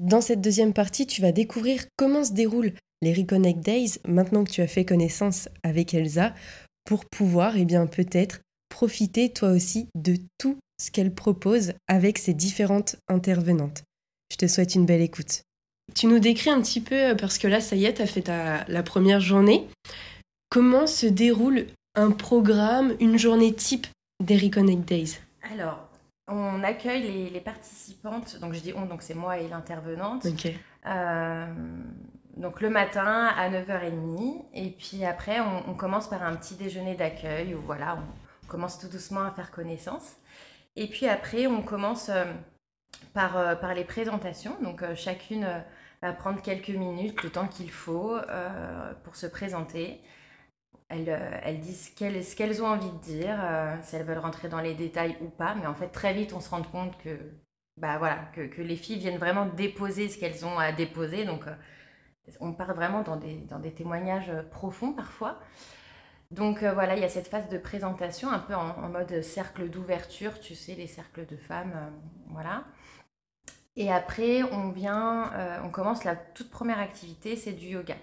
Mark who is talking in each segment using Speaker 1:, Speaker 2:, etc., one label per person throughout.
Speaker 1: Dans cette deuxième partie, tu vas découvrir comment se déroulent les Reconnect Days maintenant que tu as fait connaissance avec Elsa pour pouvoir, eh bien, peut-être profiter toi aussi de tout ce qu'elle propose avec ses différentes intervenantes. Je te souhaite une belle écoute. Tu nous décris un petit peu, parce que là, ça y est, tu as fait ta, la première journée. Comment se déroule un programme, une journée type des Reconnect Days?
Speaker 2: Alors, on accueille les, participantes, donc je dis on, donc c'est moi et l'intervenante. Euh, donc le matin à 9h30, et puis après on, commence par un petit déjeuner d'accueil où voilà, on commence tout doucement à faire connaissance. Et puis après on commence euh, par, euh, par les présentations, donc chacune va prendre quelques minutes, le temps qu'il faut pour se présenter. Euh, elles, disent ce qu'elles ont envie de dire, euh, si elles veulent rentrer dans les détails ou pas. Mais en fait, très vite, on se rend compte que, bah, voilà, que, les filles viennent vraiment déposer ce qu'elles ont à déposer. Donc, euh, on part vraiment dans des, dans des témoignages profonds parfois. Donc voilà, il y a cette phase de présentation un peu en, mode cercle d'ouverture, tu sais, les cercles de femmes, voilà. Et après, on vient, on commence la toute première activité, c'est du yoga.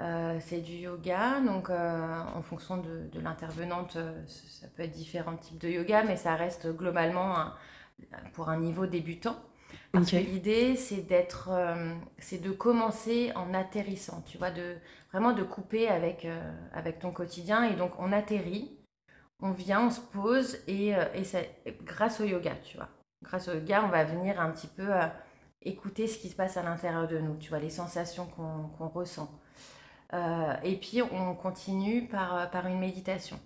Speaker 2: Euh, c'est du yoga, donc euh, en fonction de, l'intervenante, euh, ça peut être différents types de yoga, mais ça reste globalement pour un niveau débutant. Parce que l'idée, c'est d'être, c'est de commencer en atterrissant, tu vois, de vraiment de couper avec, avec ton quotidien. Et donc, on atterrit, on vient, on se pose, et, et grâce au yoga, tu vois. Grâce au yoga, on va venir un petit peu écouter ce qui se passe à l'intérieur de nous, tu vois, les sensations qu'on ressent. Euh, et puis on continue par, par une méditation.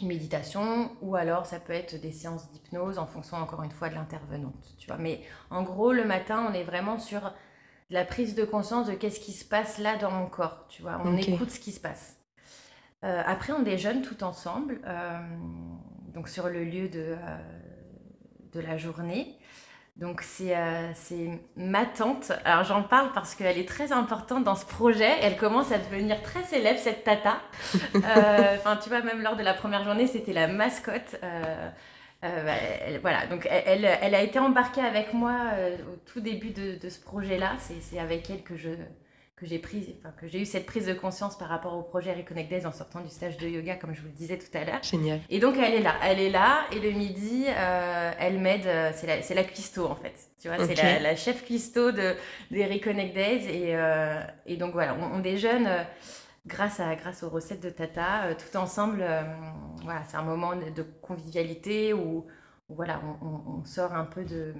Speaker 2: Une méditation, ou alors ça peut être des séances d'hypnose en fonction encore une fois de l'intervenante, tu vois. Mais en gros, le matin, on est vraiment sur la prise de conscience de qu'est-ce qui se passe là dans mon corps, tu vois. On écoute ce qui se passe. Euh, après, on déjeune tout ensemble, euh, donc sur le lieu de, de la journée. Donc euh, c'est ma tante. Alors j'en parle parce qu'elle est très importante dans ce projet. Elle commence à devenir très célèbre, cette tata. Euh, enfin, tu vois, même lors de la première journée, c'était la mascotte. Euh, bah, voilà, donc elle, elle, a été embarquée avec moi au tout début de, de ce projet-là. C'est avec elle que je, que j'ai pris, enfin, que j'ai eu cette prise de conscience par rapport au projet Reconnect Days en sortant du stage de yoga, comme je vous le disais tout à l'heure.
Speaker 1: Génial.
Speaker 2: Et donc elle est là, elle est là, et le midi, euh, elle m'aide. Euh, c'est la, c'est la cuistot en fait. Tu vois, c'est la, la, chef cuistot de des Reconnect Days, et, euh, et donc voilà, on, déjeune. grâce, à, grâce aux recettes de Tata, tout ensemble, voilà, c'est un moment de, convivialité où, voilà, on, on, sort un peu de,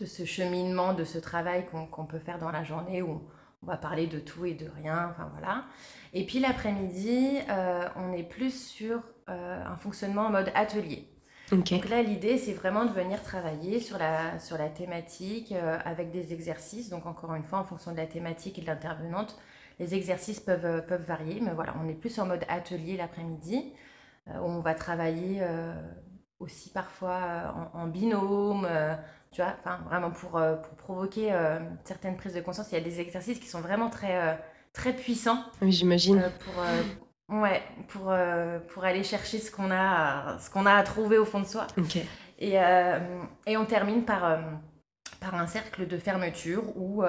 Speaker 2: de ce cheminement, de ce travail qu'on, qu'on peut faire dans la journée où on va parler de tout et de rien, enfin voilà. Et puis l'après-midi, euh, on est plus sur euh, un fonctionnement en mode atelier. Donc là, l'idée, c'est vraiment de venir travailler sur la, sur la thématique euh, avec des exercices. Donc encore une fois, en fonction de la thématique et de l'intervenante, les exercices peuvent, peuvent varier. Mais voilà, on est plus en mode atelier l'après-midi. on va travailler aussi parfois en binôme, tu vois, enfin, vraiment pour, euh, pour provoquer euh, certaines prises de conscience. Il y a des exercices qui sont vraiment très, euh, très puissants.
Speaker 1: Oui, j'imagine.
Speaker 2: pour, ouais, pour, pour aller chercher ce qu'on a, ce qu'on a à trouver au fond de soi. Et, et on termine par, par un cercle de fermeture où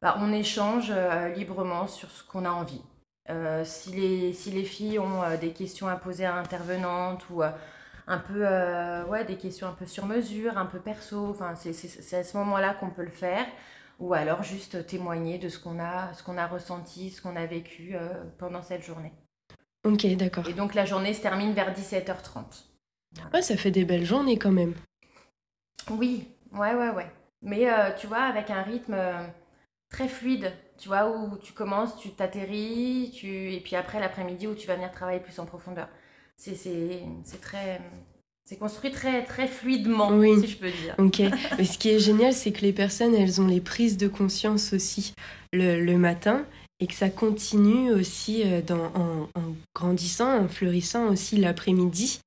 Speaker 2: bah, on échange librement sur ce qu'on a envie. si, les, si les filles ont des questions à poser à l'intervenante ou un peu euh, ouais, des questions un peu sur mesure, un peu perso. Enfin, c'est à ce moment-là qu'on peut le faire. Ou alors juste témoigner de ce qu'on a, ce qu'on a ressenti, ce qu'on a vécu euh, pendant cette journée.
Speaker 1: Ok, d'accord.
Speaker 2: Et donc la journée se termine vers 17h30.
Speaker 1: Ouais, ça fait des belles journées quand même.
Speaker 2: Oui, ouais, ouais, ouais. Mais euh, tu vois, avec un rythme très fluide, tu vois, où tu commences, tu t'atterris, tu... et puis après l'après-midi où tu vas venir travailler plus en profondeur c'est très c'est construit très très fluidement si je peux dire.
Speaker 1: Ok. Mais ce qui est génial, c'est que les personnes, elles ont les prises de conscience aussi le, le matin et que ça continue aussi euh, dans, en, grandissant, en fleurissant aussi l'après-midi.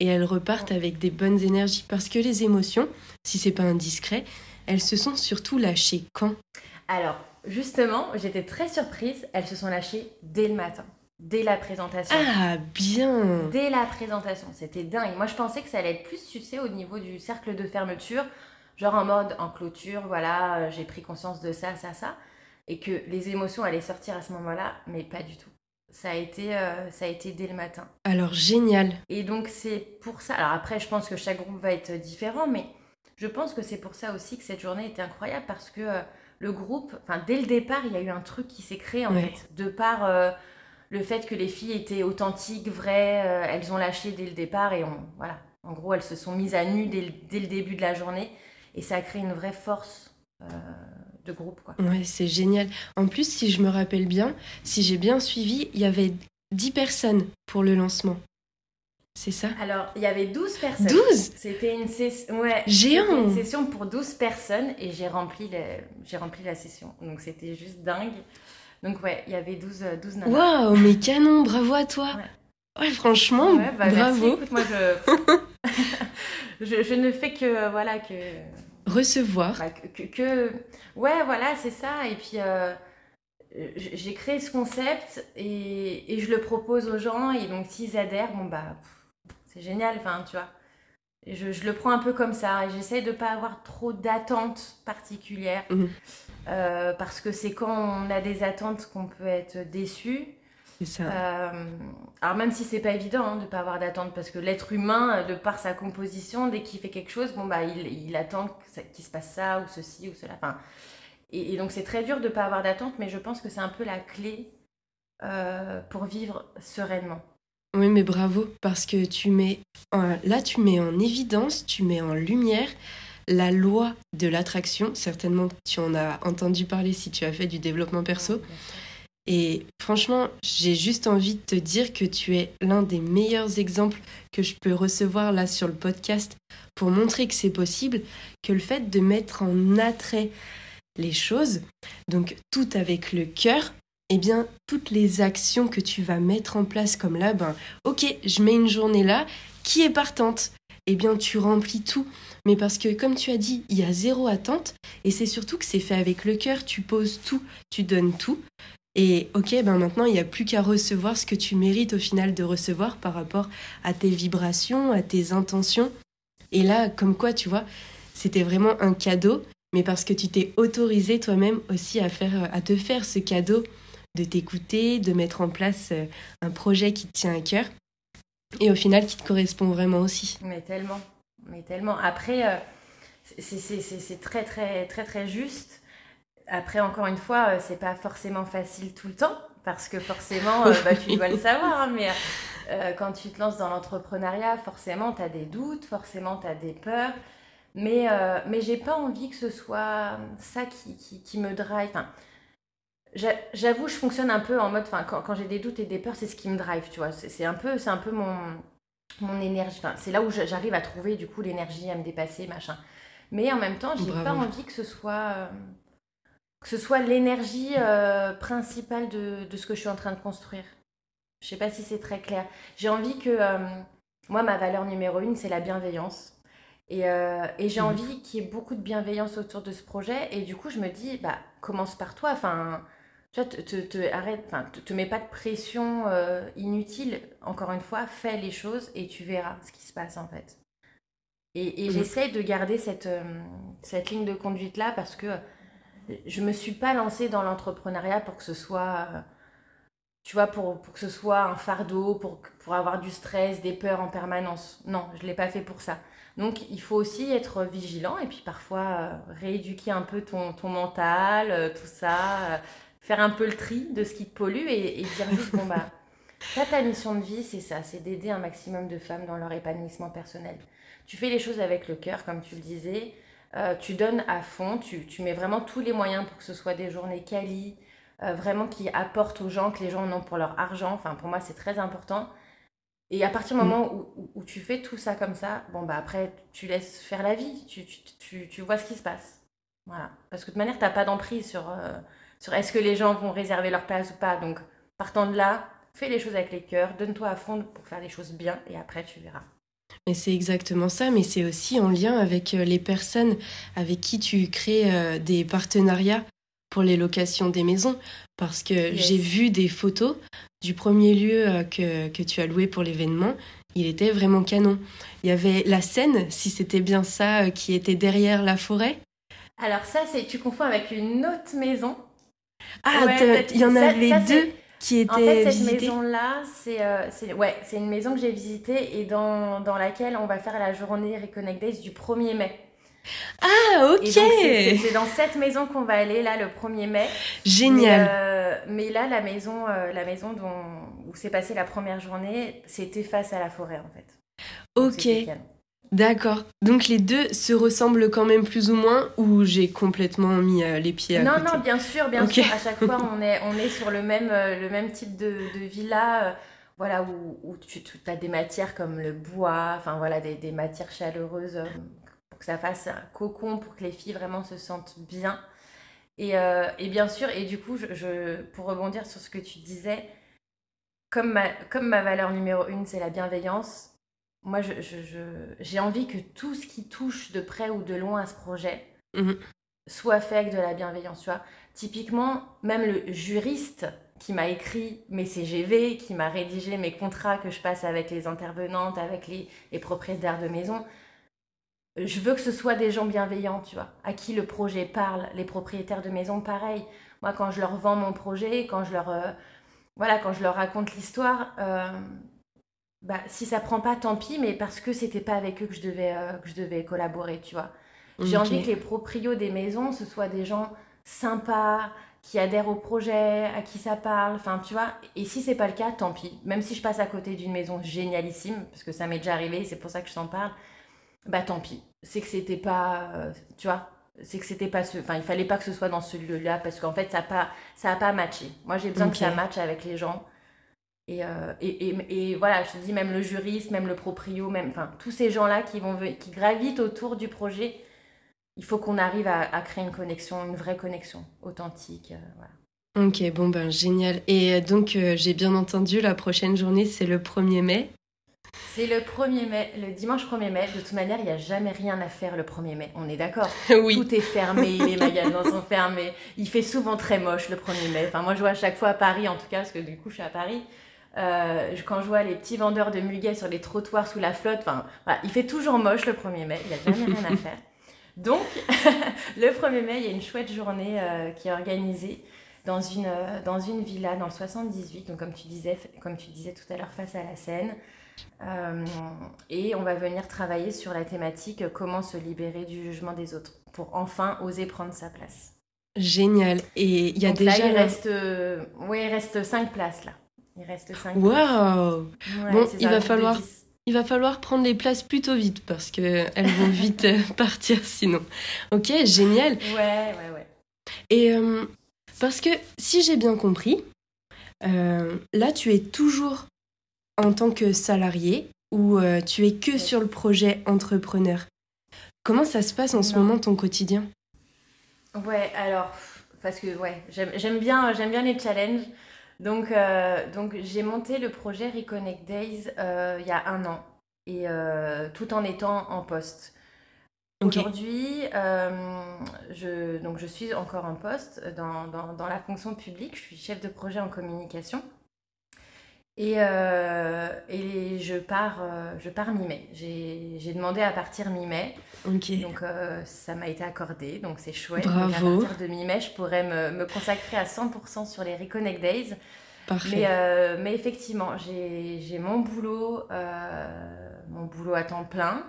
Speaker 1: Et elles repartent avec des bonnes énergies parce que les émotions, si c'est pas indiscret, elles se sont surtout lâchées quand?
Speaker 2: Alors, justement, j'étais très surprise, elles se sont lâchées dès le matin dès la présentation.
Speaker 1: Ah, bien
Speaker 2: Dès la présentation, c'était dingue. Moi, je pensais que ça allait être plus, tu sais, au niveau du cercle de fermeture. genre en mode en clôture, voilà, j'ai pris conscience de ça, ça, ça, et que les émotions allaient sortir à ce moment-là, mais pas du tout. Ça a été, ça a été dès le matin.
Speaker 1: Alors génial.
Speaker 2: Et donc c'est pour ça. Alors après, je pense que chaque groupe va être différent, mais je pense que c'est pour ça aussi que cette journée était incroyable parce que le groupe, enfin dès le départ, il y a eu un truc qui s'est créé en fait, de par euh, le fait que les filles étaient authentiques, vraies, euh, elles ont lâché dès le départ et on, voilà, en gros elles se sont mises à nu dès le, début de la journée et ça a créé une vraie force. Euh, de groupe quoi.
Speaker 1: Ouais, c'est génial. En plus, si je me rappelle bien, si j'ai bien suivi, il y avait 10 personnes pour le lancement. C'est ça?
Speaker 2: Alors, il y avait 12 personnes.
Speaker 1: 12
Speaker 2: C'était une, session ouais,
Speaker 1: une
Speaker 2: session pour 12 personnes et j'ai rempli, j'ai rempli la session. Donc, c'était juste dingue. Donc, ouais, il y avait 12, 12 nanas.
Speaker 1: Waouh, mais canon, bravo à toi. Ouais, franchement, bah, bravo.
Speaker 2: Écoute, moi, je... je... ne fais que, voilà, que...
Speaker 1: Recevoir.
Speaker 2: Bah, que, Ouais, voilà, c'est ça. Et puis... Euh, j'ai créé ce concept et, et, je le propose aux gens et donc s'ils adhèrent, bon bah c'est génial, enfin, tu vois. Je, je, le prends un peu comme ça et j'essaie de ne pas avoir trop d'attentes particulières mhm. Euh, parce que c'est quand on a des attentes qu'on peut être déçu.
Speaker 1: Ça. Euh,
Speaker 2: alors même si c'est pas évident hein, de pas avoir d'attentes parce que l'être humain, de par sa composition, dès qu'il fait quelque chose, bon bah il, il attend qu'il se passe ça ou ceci ou cela. Enfin, et, donc c'est très dur de pas avoir d'attentes, mais je pense que c'est un peu la clé euh, pour vivre sereinement.
Speaker 1: Oui, mais bravo, parce que tu mets, là, tu mets en évidence, tu mets en lumière la loi de l'attraction. Certainement, tu en as entendu parler si tu as fait du développement perso. Et franchement, j'ai juste envie de te dire que tu es l'un des meilleurs exemples que je peux recevoir là sur le podcast pour montrer que c'est possible, que le fait de mettre en attrait les choses, donc tout avec le cœur, eh bien, toutes les actions que tu vas mettre en place comme là, ben, ok, je mets une journée là, qui est partante? Eh bien, tu remplis tout. Mais parce que, comme tu as dit, il y a zéro attente, et c'est surtout que c'est fait avec le cœur, tu poses tout, tu donnes tout. Et ok, ben maintenant, il n'y a plus qu'à recevoir ce que tu mérites au final de recevoir par rapport à tes vibrations, à tes intentions. Et là, comme quoi, tu vois, c'était vraiment un cadeau, mais parce que tu t'es autorisé toi-même aussi à, faire, à te faire ce cadeau de t'écouter, de mettre en place euh, un projet qui te tient à cœur et au final qui te correspond vraiment aussi.
Speaker 2: Mais tellement, mais tellement. Après, euh, c'est très très très très juste. Après, encore une fois, euh, c'est pas forcément facile tout le temps parce que forcément, bah, tu dois le savoir, hein, mais quand tu te lances dans l'entrepreneuriat, forcément, tu as des doutes, forcément, tu as des peurs. Mais, mais j'ai pas envie que ce soit ça qui, qui, qui me drive. Enfin, J'avoue, je fonctionne un peu en mode, enfin, quand, quand j'ai des doutes et des peurs, c'est ce qui me drive, tu vois. C'est un peu, c'est un peu mon, mon énergie. Enfin, c'est là où j'arrive à trouver du coup l'énergie à me dépasser, machin. Mais en même temps, j'ai pas envie que ce soit, euh, que ce soit l'énergie euh, principale de, de, ce que je suis en train de construire. Je sais pas si c'est très clair. J'ai envie que, euh, moi, ma valeur numéro une, c'est la bienveillance. Et, et j'ai mmh. envie qu'il y ait beaucoup de bienveillance autour de ce projet. Et du coup, je me dis, bah, commence par toi. Enfin, tu vois, te, te, arrête, enfin, te, te, mets pas de pression euh, inutile. Encore une fois, fais les choses et tu verras ce qui se passe en fait. Et, et j'essaie de garder cette, euh, cette ligne de conduite là parce que je me suis pas lancée dans l'entrepreneuriat pour que ce soit, euh, tu vois, pour, pour, que ce soit un fardeau, pour, pour avoir du stress, des peurs en permanence. Non, je l'ai pas fait pour ça. Donc il faut aussi être vigilant et puis parfois rééduquer un peu ton, ton mental, tout ça faire un peu le tri de ce qui te pollue et, dire juste, bon, bah, ta mission de vie, c'est ça, c'est d'aider un maximum de femmes dans leur épanouissement personnel. Tu fais les choses avec le cœur, comme tu le disais, euh, tu donnes à fond, tu, tu, mets vraiment tous les moyens pour que ce soit des journées quali, euh, vraiment qui apportent aux gens, que les gens en ont pour leur argent. Enfin, pour moi, c'est très important. Et à partir du mm. moment où, où, tu fais tout ça comme ça, bon, bah après, tu laisses faire la vie, tu, tu, tu vois ce qui se passe. Voilà. Parce que de toute manière, tu n'as pas d'emprise sur, euh, sur est-ce que les gens vont réserver leur place ou pas. Donc, partant de là, fais les choses avec les cœurs, donne-toi à fond pour faire les choses bien et après tu verras.
Speaker 1: Mais c'est exactement ça, mais c'est aussi en lien avec euh, les personnes avec qui tu crées euh, des partenariats pour les locations des maisons. Parce que j'ai vu des photos du premier lieu euh, que, que tu as loué pour l'événement il était vraiment canon. Il y avait la scène, si c'était bien ça, qui était derrière la forêt.
Speaker 2: Alors ça, c'est tu confonds avec une autre maison.
Speaker 1: Ah, il y en avait deux qui étaient
Speaker 2: En fait, cette maison-là, c'est ouais, c'est une maison que j'ai visitée et dans, dans laquelle on va faire la journée Reconnect Days du 1er mai.
Speaker 1: Ah, ok.
Speaker 2: C'est dans cette maison qu'on va aller là le 1er mai.
Speaker 1: Génial.
Speaker 2: Euh, mais, là, la maison, euh, la maison dont, où s'est passée la première journée, c'était face à la forêt en fait.
Speaker 1: Ok. D'accord. Donc les deux se ressemblent quand même plus ou moins ou j'ai complètement mis euh, les pieds à
Speaker 2: non,
Speaker 1: côté
Speaker 2: Non, bien sûr, bien sûr. À chaque fois, on est, on est sur le même, le même type de, de villa. voilà, où, où tu, as des matières comme le bois, enfin voilà, des, des matières chaleureuses que ça fasse un cocon, pour que les filles vraiment se sentent bien. Et, euh, et bien sûr, et du coup, je, pour rebondir sur ce que tu disais, comme ma, comme ma valeur numéro une, c'est la bienveillance, moi, j'ai je, envie que tout ce qui touche de près ou de loin à ce projet mhm. soit fait avec de la bienveillance. Tu vois. Typiquement, même le juriste qui m'a écrit mes CGV, qui m'a rédigé mes contrats que je passe avec les intervenantes, avec les, les propriétaires de maison, je veux que ce soit des gens bienveillants, tu vois, à qui le projet parle. Les propriétaires de maison, pareil. Moi, quand je leur vends mon projet, quand je leur, euh, voilà, quand je leur raconte l'histoire, euh, bah, si ça prend pas, tant pis, mais parce que c'était pas avec eux que je devais, euh, que je devais collaborer, tu vois. J'ai envie que les proprios des maisons, ce soient des gens sympas, qui adhèrent au projet, à qui ça parle, enfin, tu vois. Et si c'est pas le cas, tant pis. Même si je passe à côté d'une maison génialissime, parce que ça m'est déjà arrivé, c'est pour ça que je t'en parle bah tant pis. C'est que c'était pas, euh, tu vois, c'est que c'était pas ce, enfin il fallait pas que ce soit dans ce lieu-là parce qu'en fait ça a pas, ça a pas matché. Moi j'ai besoin que ça matche avec les gens. Euh, et, et, et, voilà, je te dis même le juriste, même le proprio, même, enfin tous ces gens-là qui vont, qui gravitent autour du projet, il faut qu'on arrive à, créer une connexion, une vraie connexion authentique. Euh, voilà.
Speaker 1: Ok, bon ben génial. Et donc j'ai bien entendu, la prochaine journée c'est le 1er mai.
Speaker 2: C'est le 1er mai, le dimanche 1er mai. De toute manière, il n'y a jamais rien à faire le 1er mai. On est d'accord
Speaker 1: Oui.
Speaker 2: Tout est fermé, les magasins sont fermés. Il fait souvent très moche le 1er mai. Enfin, moi, je vois à chaque fois à Paris, en tout cas, parce que du coup, je suis à Paris. Euh, quand je vois les petits vendeurs de muguet sur les trottoirs sous la flotte, enfin, voilà, il fait toujours moche le 1er mai. Il n'y a jamais rien à faire. Donc, le 1er mai, il y a une chouette journée euh, qui est organisée dans une, euh, dans une villa dans le 78, donc comme tu disais, comme tu disais tout à l'heure, face à la Seine. Et on va venir travailler sur la thématique comment se libérer du jugement des autres pour enfin oser prendre sa place.
Speaker 1: Génial. Et il y a déjà.
Speaker 2: il reste, il reste cinq places là. Il reste cinq.
Speaker 1: Waouh Bon, il va falloir. Il va falloir prendre les places plutôt vite parce que elles vont vite partir sinon. Ok, génial.
Speaker 2: Ouais, ouais, ouais.
Speaker 1: Et parce que si j'ai bien compris, là tu es toujours en tant que salarié ou euh, tu es que sur le projet entrepreneur Comment ça se passe en ce moment ton quotidien?
Speaker 2: Ouais, alors, parce que ouais, j'aime bien, bien les challenges. Donc, euh, donc j'ai monté le projet Reconnect Days euh, il y a un an, et tout en étant en poste. Aujourd'hui, je, donc je suis encore en poste dans, dans, la fonction publique. Je suis chef de projet en communication. Et, euh, et je pars, euh, je pars mi-mai. J'ai demandé à partir mi-mai. Donc euh, ça m'a été accordé, donc c'est chouette.
Speaker 1: Bravo.
Speaker 2: à partir de mi-mai, je pourrais me, me, consacrer à 100% sur les Reconnect Days.
Speaker 1: Parfait.
Speaker 2: Mais, mais effectivement, j'ai mon boulot, mon boulot à temps plein.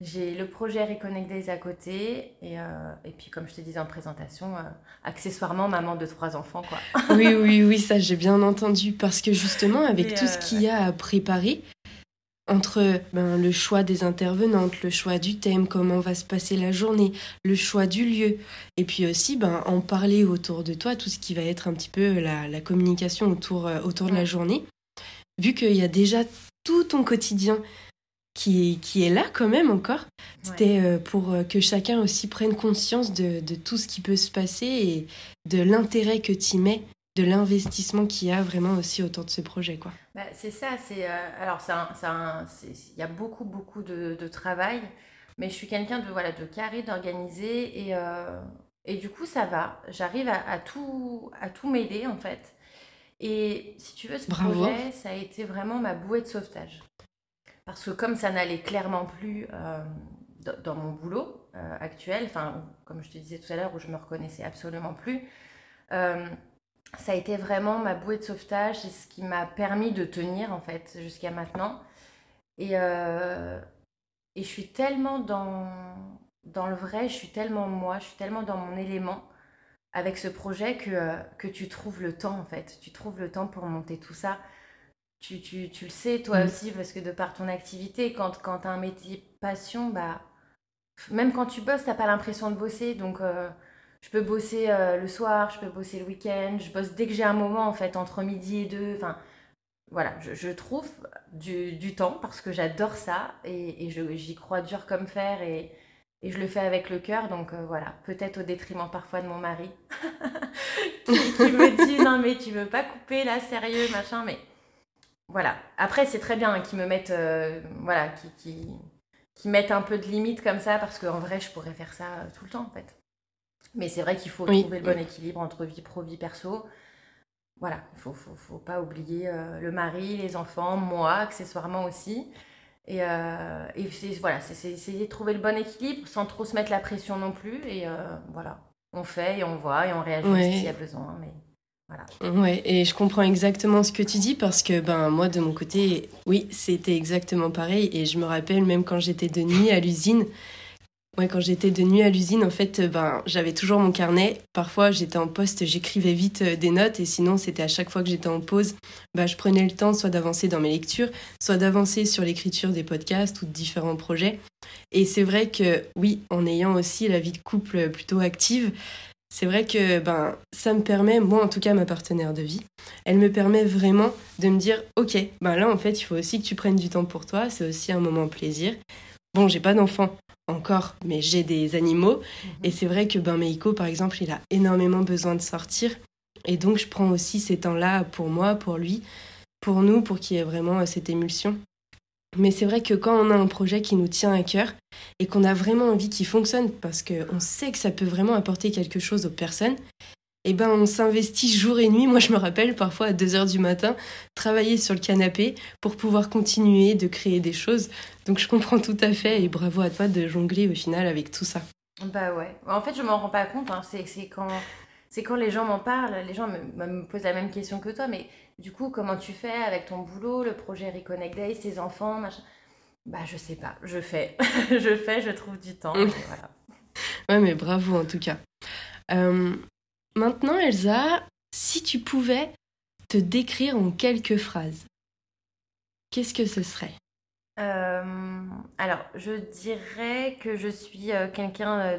Speaker 2: J'ai le projet Reconnect Days à côté et, euh, et, puis comme je te disais en présentation, euh, accessoirement maman de trois enfants quoi.
Speaker 1: oui oui oui ça j'ai bien entendu parce que justement avec tout ce euh, qu'il y a à préparer entre ben, le choix des intervenantes, le choix du thème, comment va se passer la journée, le choix du lieu et puis aussi ben, en parler autour de toi, tout ce qui va être un petit peu la, la communication autour, autour de la journée. Vu qu'il y a déjà tout ton quotidien qui, qui est là quand même encore. C'était euh, pour euh, que chacun aussi prenne conscience de, de, tout ce qui peut se passer et de l'intérêt que tu mets, de l'investissement qu'il y a vraiment aussi autour de ce projet. quoi.
Speaker 2: Bah, c'est ça, c'est euh, alors il y a beaucoup beaucoup de, de, travail, mais je suis quelqu'un de voilà de carré, d'organisé et, et du coup ça va. J'arrive à, à, tout à tout m'aider en fait. Et si tu veux, ce projet, ça a été vraiment ma bouée de sauvetage. Parce que comme ça n'allait clairement plus dans mon boulot actuel, enfin, comme je te disais tout à l'heure, où je me reconnaissais absolument plus, ça a été vraiment ma bouée de sauvetage, c'est ce qui m'a permis de tenir en fait jusqu'à maintenant. Et, euh, et je suis tellement dans, dans le vrai, je suis tellement moi, je suis tellement dans mon élément avec ce projet que, euh, que tu trouves le temps en fait. Tu trouves le temps pour monter tout ça. Tu, tu, tu le sais toi mm. aussi parce que de par ton activité, quand, quand tu as un métier passion, bah, même quand tu bosses, tu pas l'impression de bosser. Donc euh, je peux bosser euh, le soir, je peux bosser le week-end, je bosse dès que j'ai un moment en fait, entre midi et deux. Enfin, voilà, je, trouve du, du, temps parce que j'adore ça et, et j'y crois dur comme fer et, et, je le fais avec le cœur. Donc euh, voilà, peut-être au détriment parfois de mon mari qui, me dit non mais tu veux pas couper là, sérieux, machin, mais voilà. Après, c'est très bien qu'ils me mettent, euh, voilà, qui, qui, qui mettent un peu de limite comme ça parce qu'en vrai, je pourrais faire ça tout le temps en fait. Mais c'est vrai qu'il faut trouver le bon équilibre entre vie pro, vie perso. Voilà, il faut, faut, faut, pas oublier euh, le mari, les enfants, moi, accessoirement aussi. Et, euh, et voilà, c'est essayer de trouver le bon équilibre sans trop se mettre la pression non plus. Et euh, voilà, on fait et on voit et on réagit s'il y a besoin. Mais voilà.
Speaker 1: Ouais, et je comprends exactement ce que tu dis parce que ben moi de mon côté, oui, c'était exactement pareil. Et je me rappelle même quand j'étais de nuit à l'usine, Ouais, quand j'étais de nuit à l'usine, en fait, euh, ben, j'avais toujours mon carnet. Parfois, j'étais en poste, j'écrivais vite euh, des notes, et sinon, c'était à chaque fois que j'étais en pause, ben, je prenais le temps soit d'avancer dans mes lectures, soit d'avancer sur l'écriture des podcasts ou de différents projets. Et c'est vrai que, oui, en ayant aussi la vie de couple plutôt active, c'est vrai que ben, ça me permet, moi en tout cas ma partenaire de vie, elle me permet vraiment de me dire, ok, ben là en fait il faut aussi que tu prennes du temps pour toi, c'est aussi un moment plaisir. Bon, j'ai pas d'enfant, encore, mais j'ai des animaux. Mhm. Et c'est vrai que ben, Meiko, par exemple, il a énormément besoin de sortir. Et donc, je prends aussi ces temps-là pour moi, pour lui, pour nous, pour qu'il y ait vraiment euh, cette émulsion. Mais c'est vrai que quand on a un projet qui nous tient à cœur et qu'on a vraiment envie qu'il fonctionne, parce qu'on sait que ça peut vraiment apporter quelque chose aux personnes, eh ben, on s'investit jour et nuit. Moi, je me rappelle parfois à 2 heures du matin, travailler sur le canapé pour pouvoir continuer de créer des choses. Donc, je comprends tout à fait et bravo à toi de jongler au final avec tout ça.
Speaker 2: Bah ouais. En fait, je m'en rends pas compte. Hein. C'est quand, quand les gens m'en parlent, les gens me, posent la même question que toi. Mais du coup, comment tu fais avec ton boulot, le projet Reconnect Days, tes enfants, machin? Bah, je sais pas. Je fais. je fais, je trouve du temps. voilà.
Speaker 1: Ouais, mais bravo en tout cas. Euh, Maintenant, Elsa, si tu pouvais te décrire en quelques phrases, qu'est-ce que ce serait?
Speaker 2: Euh, Alors, je dirais que je suis euh, quelqu'un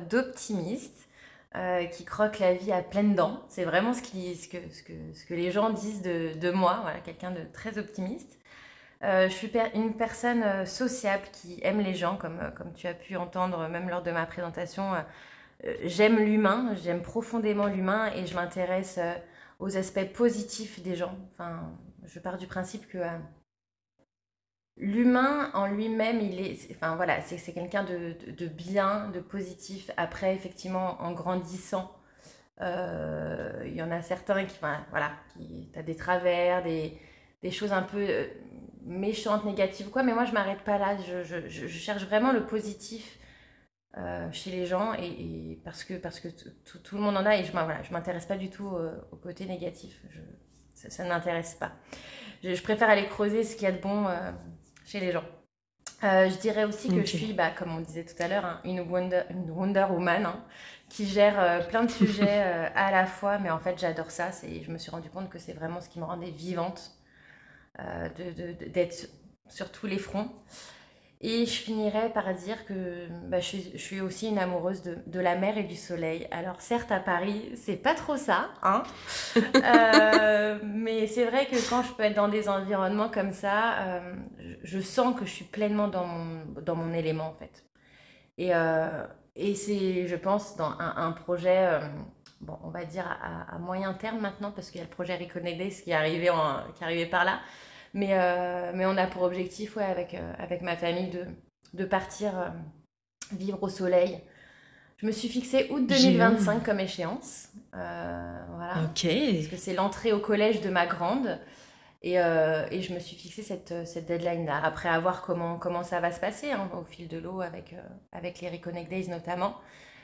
Speaker 2: euh, qui croque la vie à pleines dents. C'est vraiment ce, ce, que, ce, que, ce, que, les gens disent de, de moi, voilà, quelqu'un de très optimiste. je suis une personne sociable qui aime les gens, comme, comme tu as pu entendre même lors de ma présentation. Euh, j'aime l'humain, j'aime profondément l'humain et je m'intéresse euh, aux aspects positifs des gens. Enfin, je pars du principe que euh, l'humain en lui-même, il est, enfin voilà, c'est, quelqu'un de, bien, de positif. Après, effectivement, en grandissant, il y en a certains qui, voilà, qui, as des travers, des, choses un peu méchantes, négatives, quoi. Mais moi, je m'arrête pas là. je cherche vraiment le positif euh, chez les gens et, parce que, parce que tout le monde en a et je voilà, je m'intéresse pas du tout euh, au côté négatif. Je, ça, ne m'intéresse pas. Je, préfère aller creuser ce qu'il y a de bon euh, chez les gens. je dirais aussi que je suis, bah, comme on disait tout à l'heure, hein, une, wonder, une Wonder Woman hein, qui gère plein de sujets à la fois, mais en fait j'adore ça. Je me suis rendu compte que c'est vraiment ce qui me rendait vivante d'être de, sur tous les fronts. Et je finirai par dire que bah, je, suis, aussi une amoureuse de, la mer et du soleil. Alors certes à Paris, c'est pas trop ça, hein euh, mais c'est vrai que quand je peux être dans des environnements comme ça, euh, je, sens que je suis pleinement dans mon, dans mon élément en fait. Et, euh, et c'est, je pense, dans un, projet, bon, on va dire à, moyen terme maintenant, parce qu'il y a le projet Reconnect qui est arrivé, en, qui est arrivé par là. Mais, euh, mais on a pour objectif, ouais, avec, euh, avec ma famille, de, de partir euh, vivre au soleil. Je me suis fixé août 2025 comme échéance. voilà. Parce que c'est l'entrée au collège de ma grande. Et, et, je me suis fixé cette, cette deadline-là, après avoir comment, comment ça va se passer hein, au fil de l'eau avec, avec les Reconnect Days notamment.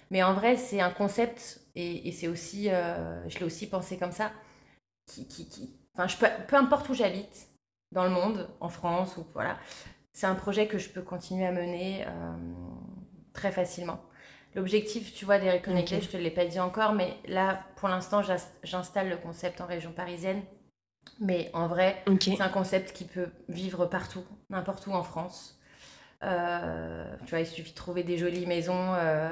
Speaker 2: Mais en vrai, c'est un concept, et, et c'est aussi, je l'ai aussi pensé comme ça, qui, qui, qui enfin, je peux, peu importe où j'habite dans le monde, en France, ou voilà, c'est un projet que je peux continuer à mener très facilement. L'objectif, tu vois, des reconnectés, je ne te l'ai pas dit encore, mais là, pour l'instant, j'installe le concept en région parisienne. Mais en vrai, c'est un concept qui peut vivre partout, n'importe où en France. Euh, tu vois, il suffit de trouver des jolies maisons euh,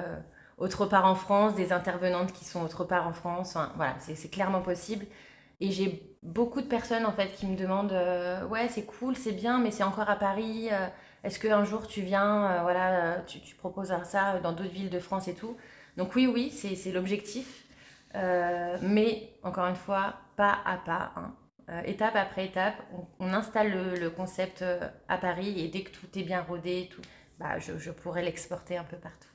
Speaker 2: autre part en France, des intervenantes qui sont autre part en France. voilà, c'est clairement possible. Et j'ai beaucoup de personnes en fait qui me demandent euh, ouais c'est cool c'est bien mais c'est encore à Paris est-ce qu'un jour tu viens, euh, voilà, tu, tu, proposes ça dans d'autres villes de France et tout Donc oui, oui, c'est l'objectif. Euh, mais encore une fois, pas à pas, hein. euh, étape après étape, on, installe le, concept à Paris et dès que tout est bien rodé, tout, bah, je, je pourrais l'exporter un peu partout.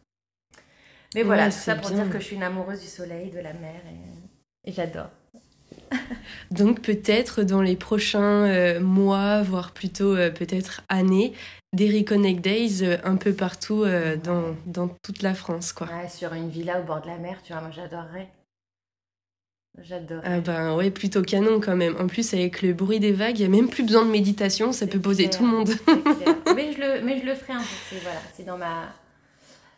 Speaker 2: Mais voilà, tout ça pour dire que je suis une amoureuse du soleil, de la mer et j'adore.
Speaker 1: Donc peut-être dans les prochains mois, voire plutôt peut-être années, des Reconnect Days euh, un peu partout euh, dans, dans, toute la France. Quoi.
Speaker 2: Ouais, sur une villa au bord de la mer, tu vois, moi j'adorerais. J'adore.
Speaker 1: Ah ben ouais, plutôt canon quand même. En plus, avec le bruit des vagues, il n'y a même plus besoin de méditation, ça peut poser tout le monde.
Speaker 2: mais, je le, mais je le ferai un peu, c'est voilà, dans ma,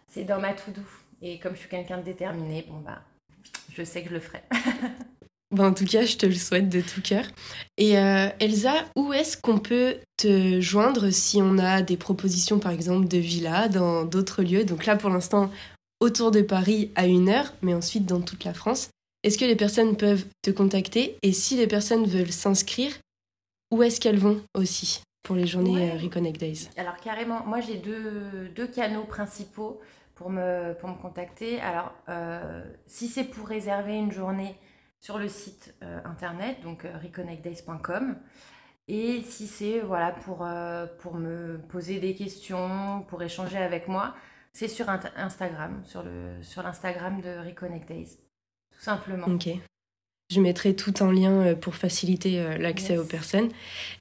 Speaker 2: c'est dans ma to-do. Et comme je suis quelqu'un de déterminé, bon bah, je sais que je le ferai.
Speaker 1: Ben, en tout cas, je te le souhaite de tout cœur. Et euh, Elsa, où est-ce qu'on peut te joindre si on a des propositions, par exemple, de villas dans d'autres lieux? Donc là, pour l'instant, autour de Paris à une heure, mais ensuite dans toute la France. Est-ce que les personnes peuvent te contacter? Et si les personnes veulent s'inscrire, où est-ce qu'elles vont aussi pour les journées euh, Reconnect Days?
Speaker 2: Alors carrément, moi j'ai deux, deux, canaux principaux pour me, pour me contacter. Alors, euh, si c'est pour réserver une journée sur le site euh, internet, donc euh, reconnectdays.com. Et si c'est voilà, pour, euh, pour me poser des questions, pour échanger avec moi, c'est sur Instagram, sur l'Instagram sur de Reconnect Days, tout simplement.
Speaker 1: Je mettrai tout en lien euh, pour faciliter euh, l'accès aux personnes.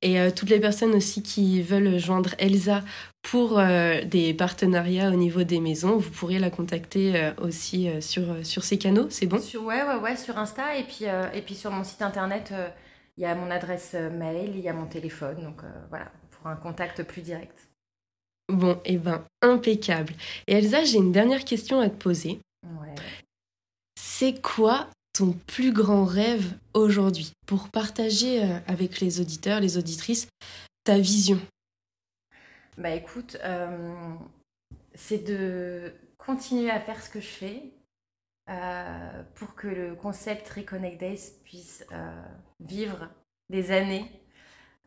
Speaker 1: Et euh, toutes les personnes aussi qui veulent joindre Elsa pour des partenariats au niveau des maisons, vous pourrez la contacter aussi sur, sur ces canaux, c'est bon?
Speaker 2: Sur, Ouais, ouais, ouais, sur Insta. Et puis, et puis sur mon site internet, il y a mon adresse mail, il y a mon téléphone. Donc voilà, pour un contact plus direct.
Speaker 1: Bon, et eh ben, impeccable. Et Elsa, j'ai une dernière question à te poser.
Speaker 2: Ouais.
Speaker 1: C'est quoi ton plus grand rêve aujourd'hui pour partager euh, avec les auditeurs, les auditrices, ta vision?
Speaker 2: Bah écoute, euh, c'est de continuer à faire ce que je fais euh, pour que le concept Reconnect Days puisse vivre des années.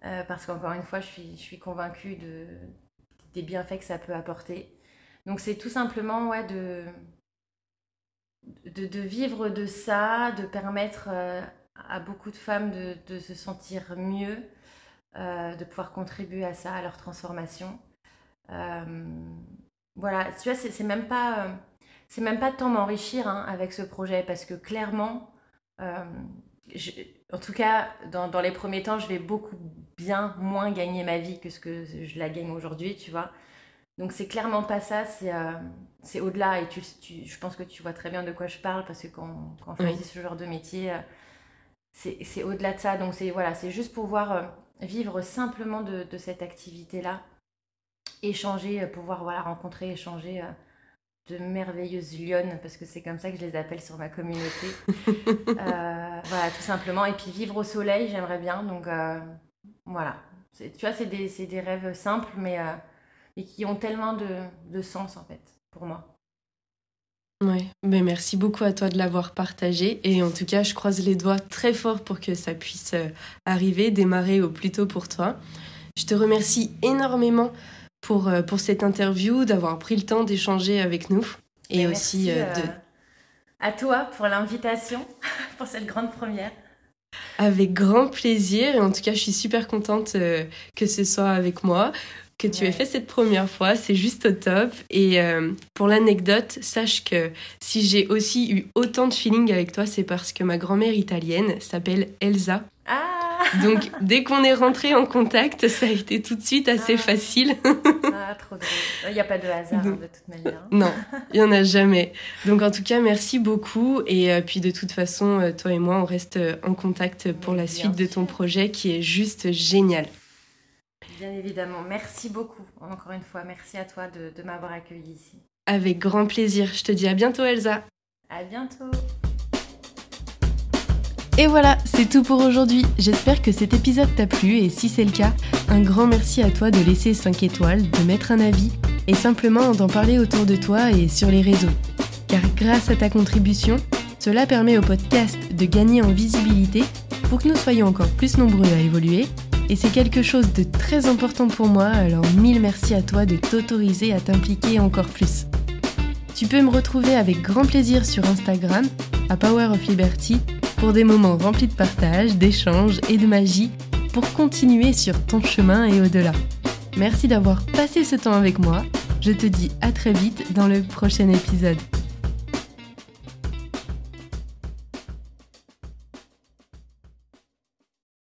Speaker 2: parce qu'encore une fois, je suis, convaincue de, des bienfaits que ça peut apporter. Donc c'est tout simplement ouais, de, de, vivre de ça, de permettre euh, à beaucoup de femmes de, se sentir mieux, euh, de pouvoir contribuer à ça, à leur transformation. Euh, voilà, tu vois, c'est même pas, c'est même pas tant m'enrichir hein, avec ce projet parce que clairement, en tout cas, dans, dans, les premiers temps, je vais beaucoup bien moins gagner ma vie que ce que je la gagne aujourd'hui, tu vois. Donc c'est clairement pas ça, c'est c'est au-delà. Et tu, je pense que tu vois très bien de quoi je parle parce que quand, quand on choisit ce genre de métier, euh, c'est au-delà de ça. Donc c'est voilà, c'est juste pouvoir euh, vivre simplement de, de cette activité-là, échanger, euh, pouvoir voilà, rencontrer, échanger de merveilleuses lionnes, parce que c'est comme ça que je les appelle sur ma communauté. voilà, tout simplement. Et puis vivre au soleil, j'aimerais bien. Donc voilà. Tu vois, c'est des, des, rêves simples, mais, mais qui ont tellement de, de sens en fait pour moi.
Speaker 1: Oui, mais merci beaucoup à toi de l'avoir partagé. Et en tout cas, je croise les doigts très fort pour que ça puisse euh, arriver, démarrer au plus tôt pour toi. Je te remercie énormément pour, euh, pour cette interview, d'avoir pris le temps d'échanger avec nous.
Speaker 2: Et aussi euh, de... à toi pour l'invitation, pour cette grande première.
Speaker 1: Avec grand plaisir. Et en tout cas, je suis super contente que ce soit avec moi que tu aies fait cette première fois, c'est juste au top. Et euh, pour l'anecdote, sache que si j'ai aussi eu autant de feeling avec toi, c'est parce que ma grand-mère italienne s'appelle Elsa.
Speaker 2: Ah
Speaker 1: Donc dès qu'on est rentré en contact, ça a été tout de suite assez ah. facile.
Speaker 2: ah, trop drôle. Il n'y a pas de hasard de toute manière.
Speaker 1: Non, il n'y en a jamais. Donc en tout cas, merci beaucoup. Et euh, puis de toute façon, euh, toi et moi, on reste en contact pour la suite de ton projet qui est juste génial.
Speaker 2: Bien évidemment. Merci beaucoup. Encore une fois, merci à toi de, de m'avoir accueilli ici.
Speaker 1: Avec grand plaisir. Je te dis à bientôt, Elsa.
Speaker 2: À bientôt.
Speaker 1: Et voilà, c'est tout pour aujourd'hui. J'espère que cet épisode t'a plu et si c'est le cas, un grand merci à toi de laisser 5 étoiles, de mettre un avis et simplement d'en parler autour de toi et sur les réseaux. Car grâce à ta contribution, cela permet au podcast de gagner en visibilité pour que nous soyons encore plus nombreux à évoluer et c'est quelque chose de très important pour moi, alors mille merci à toi de t'autoriser à t'impliquer encore plus. Tu peux me retrouver avec grand plaisir sur Instagram, à Power of Liberty, pour des moments remplis de partage, d'échanges et de magie pour continuer sur ton chemin et au-delà. Merci d'avoir passé ce temps avec moi. Je te dis à très vite dans le prochain épisode.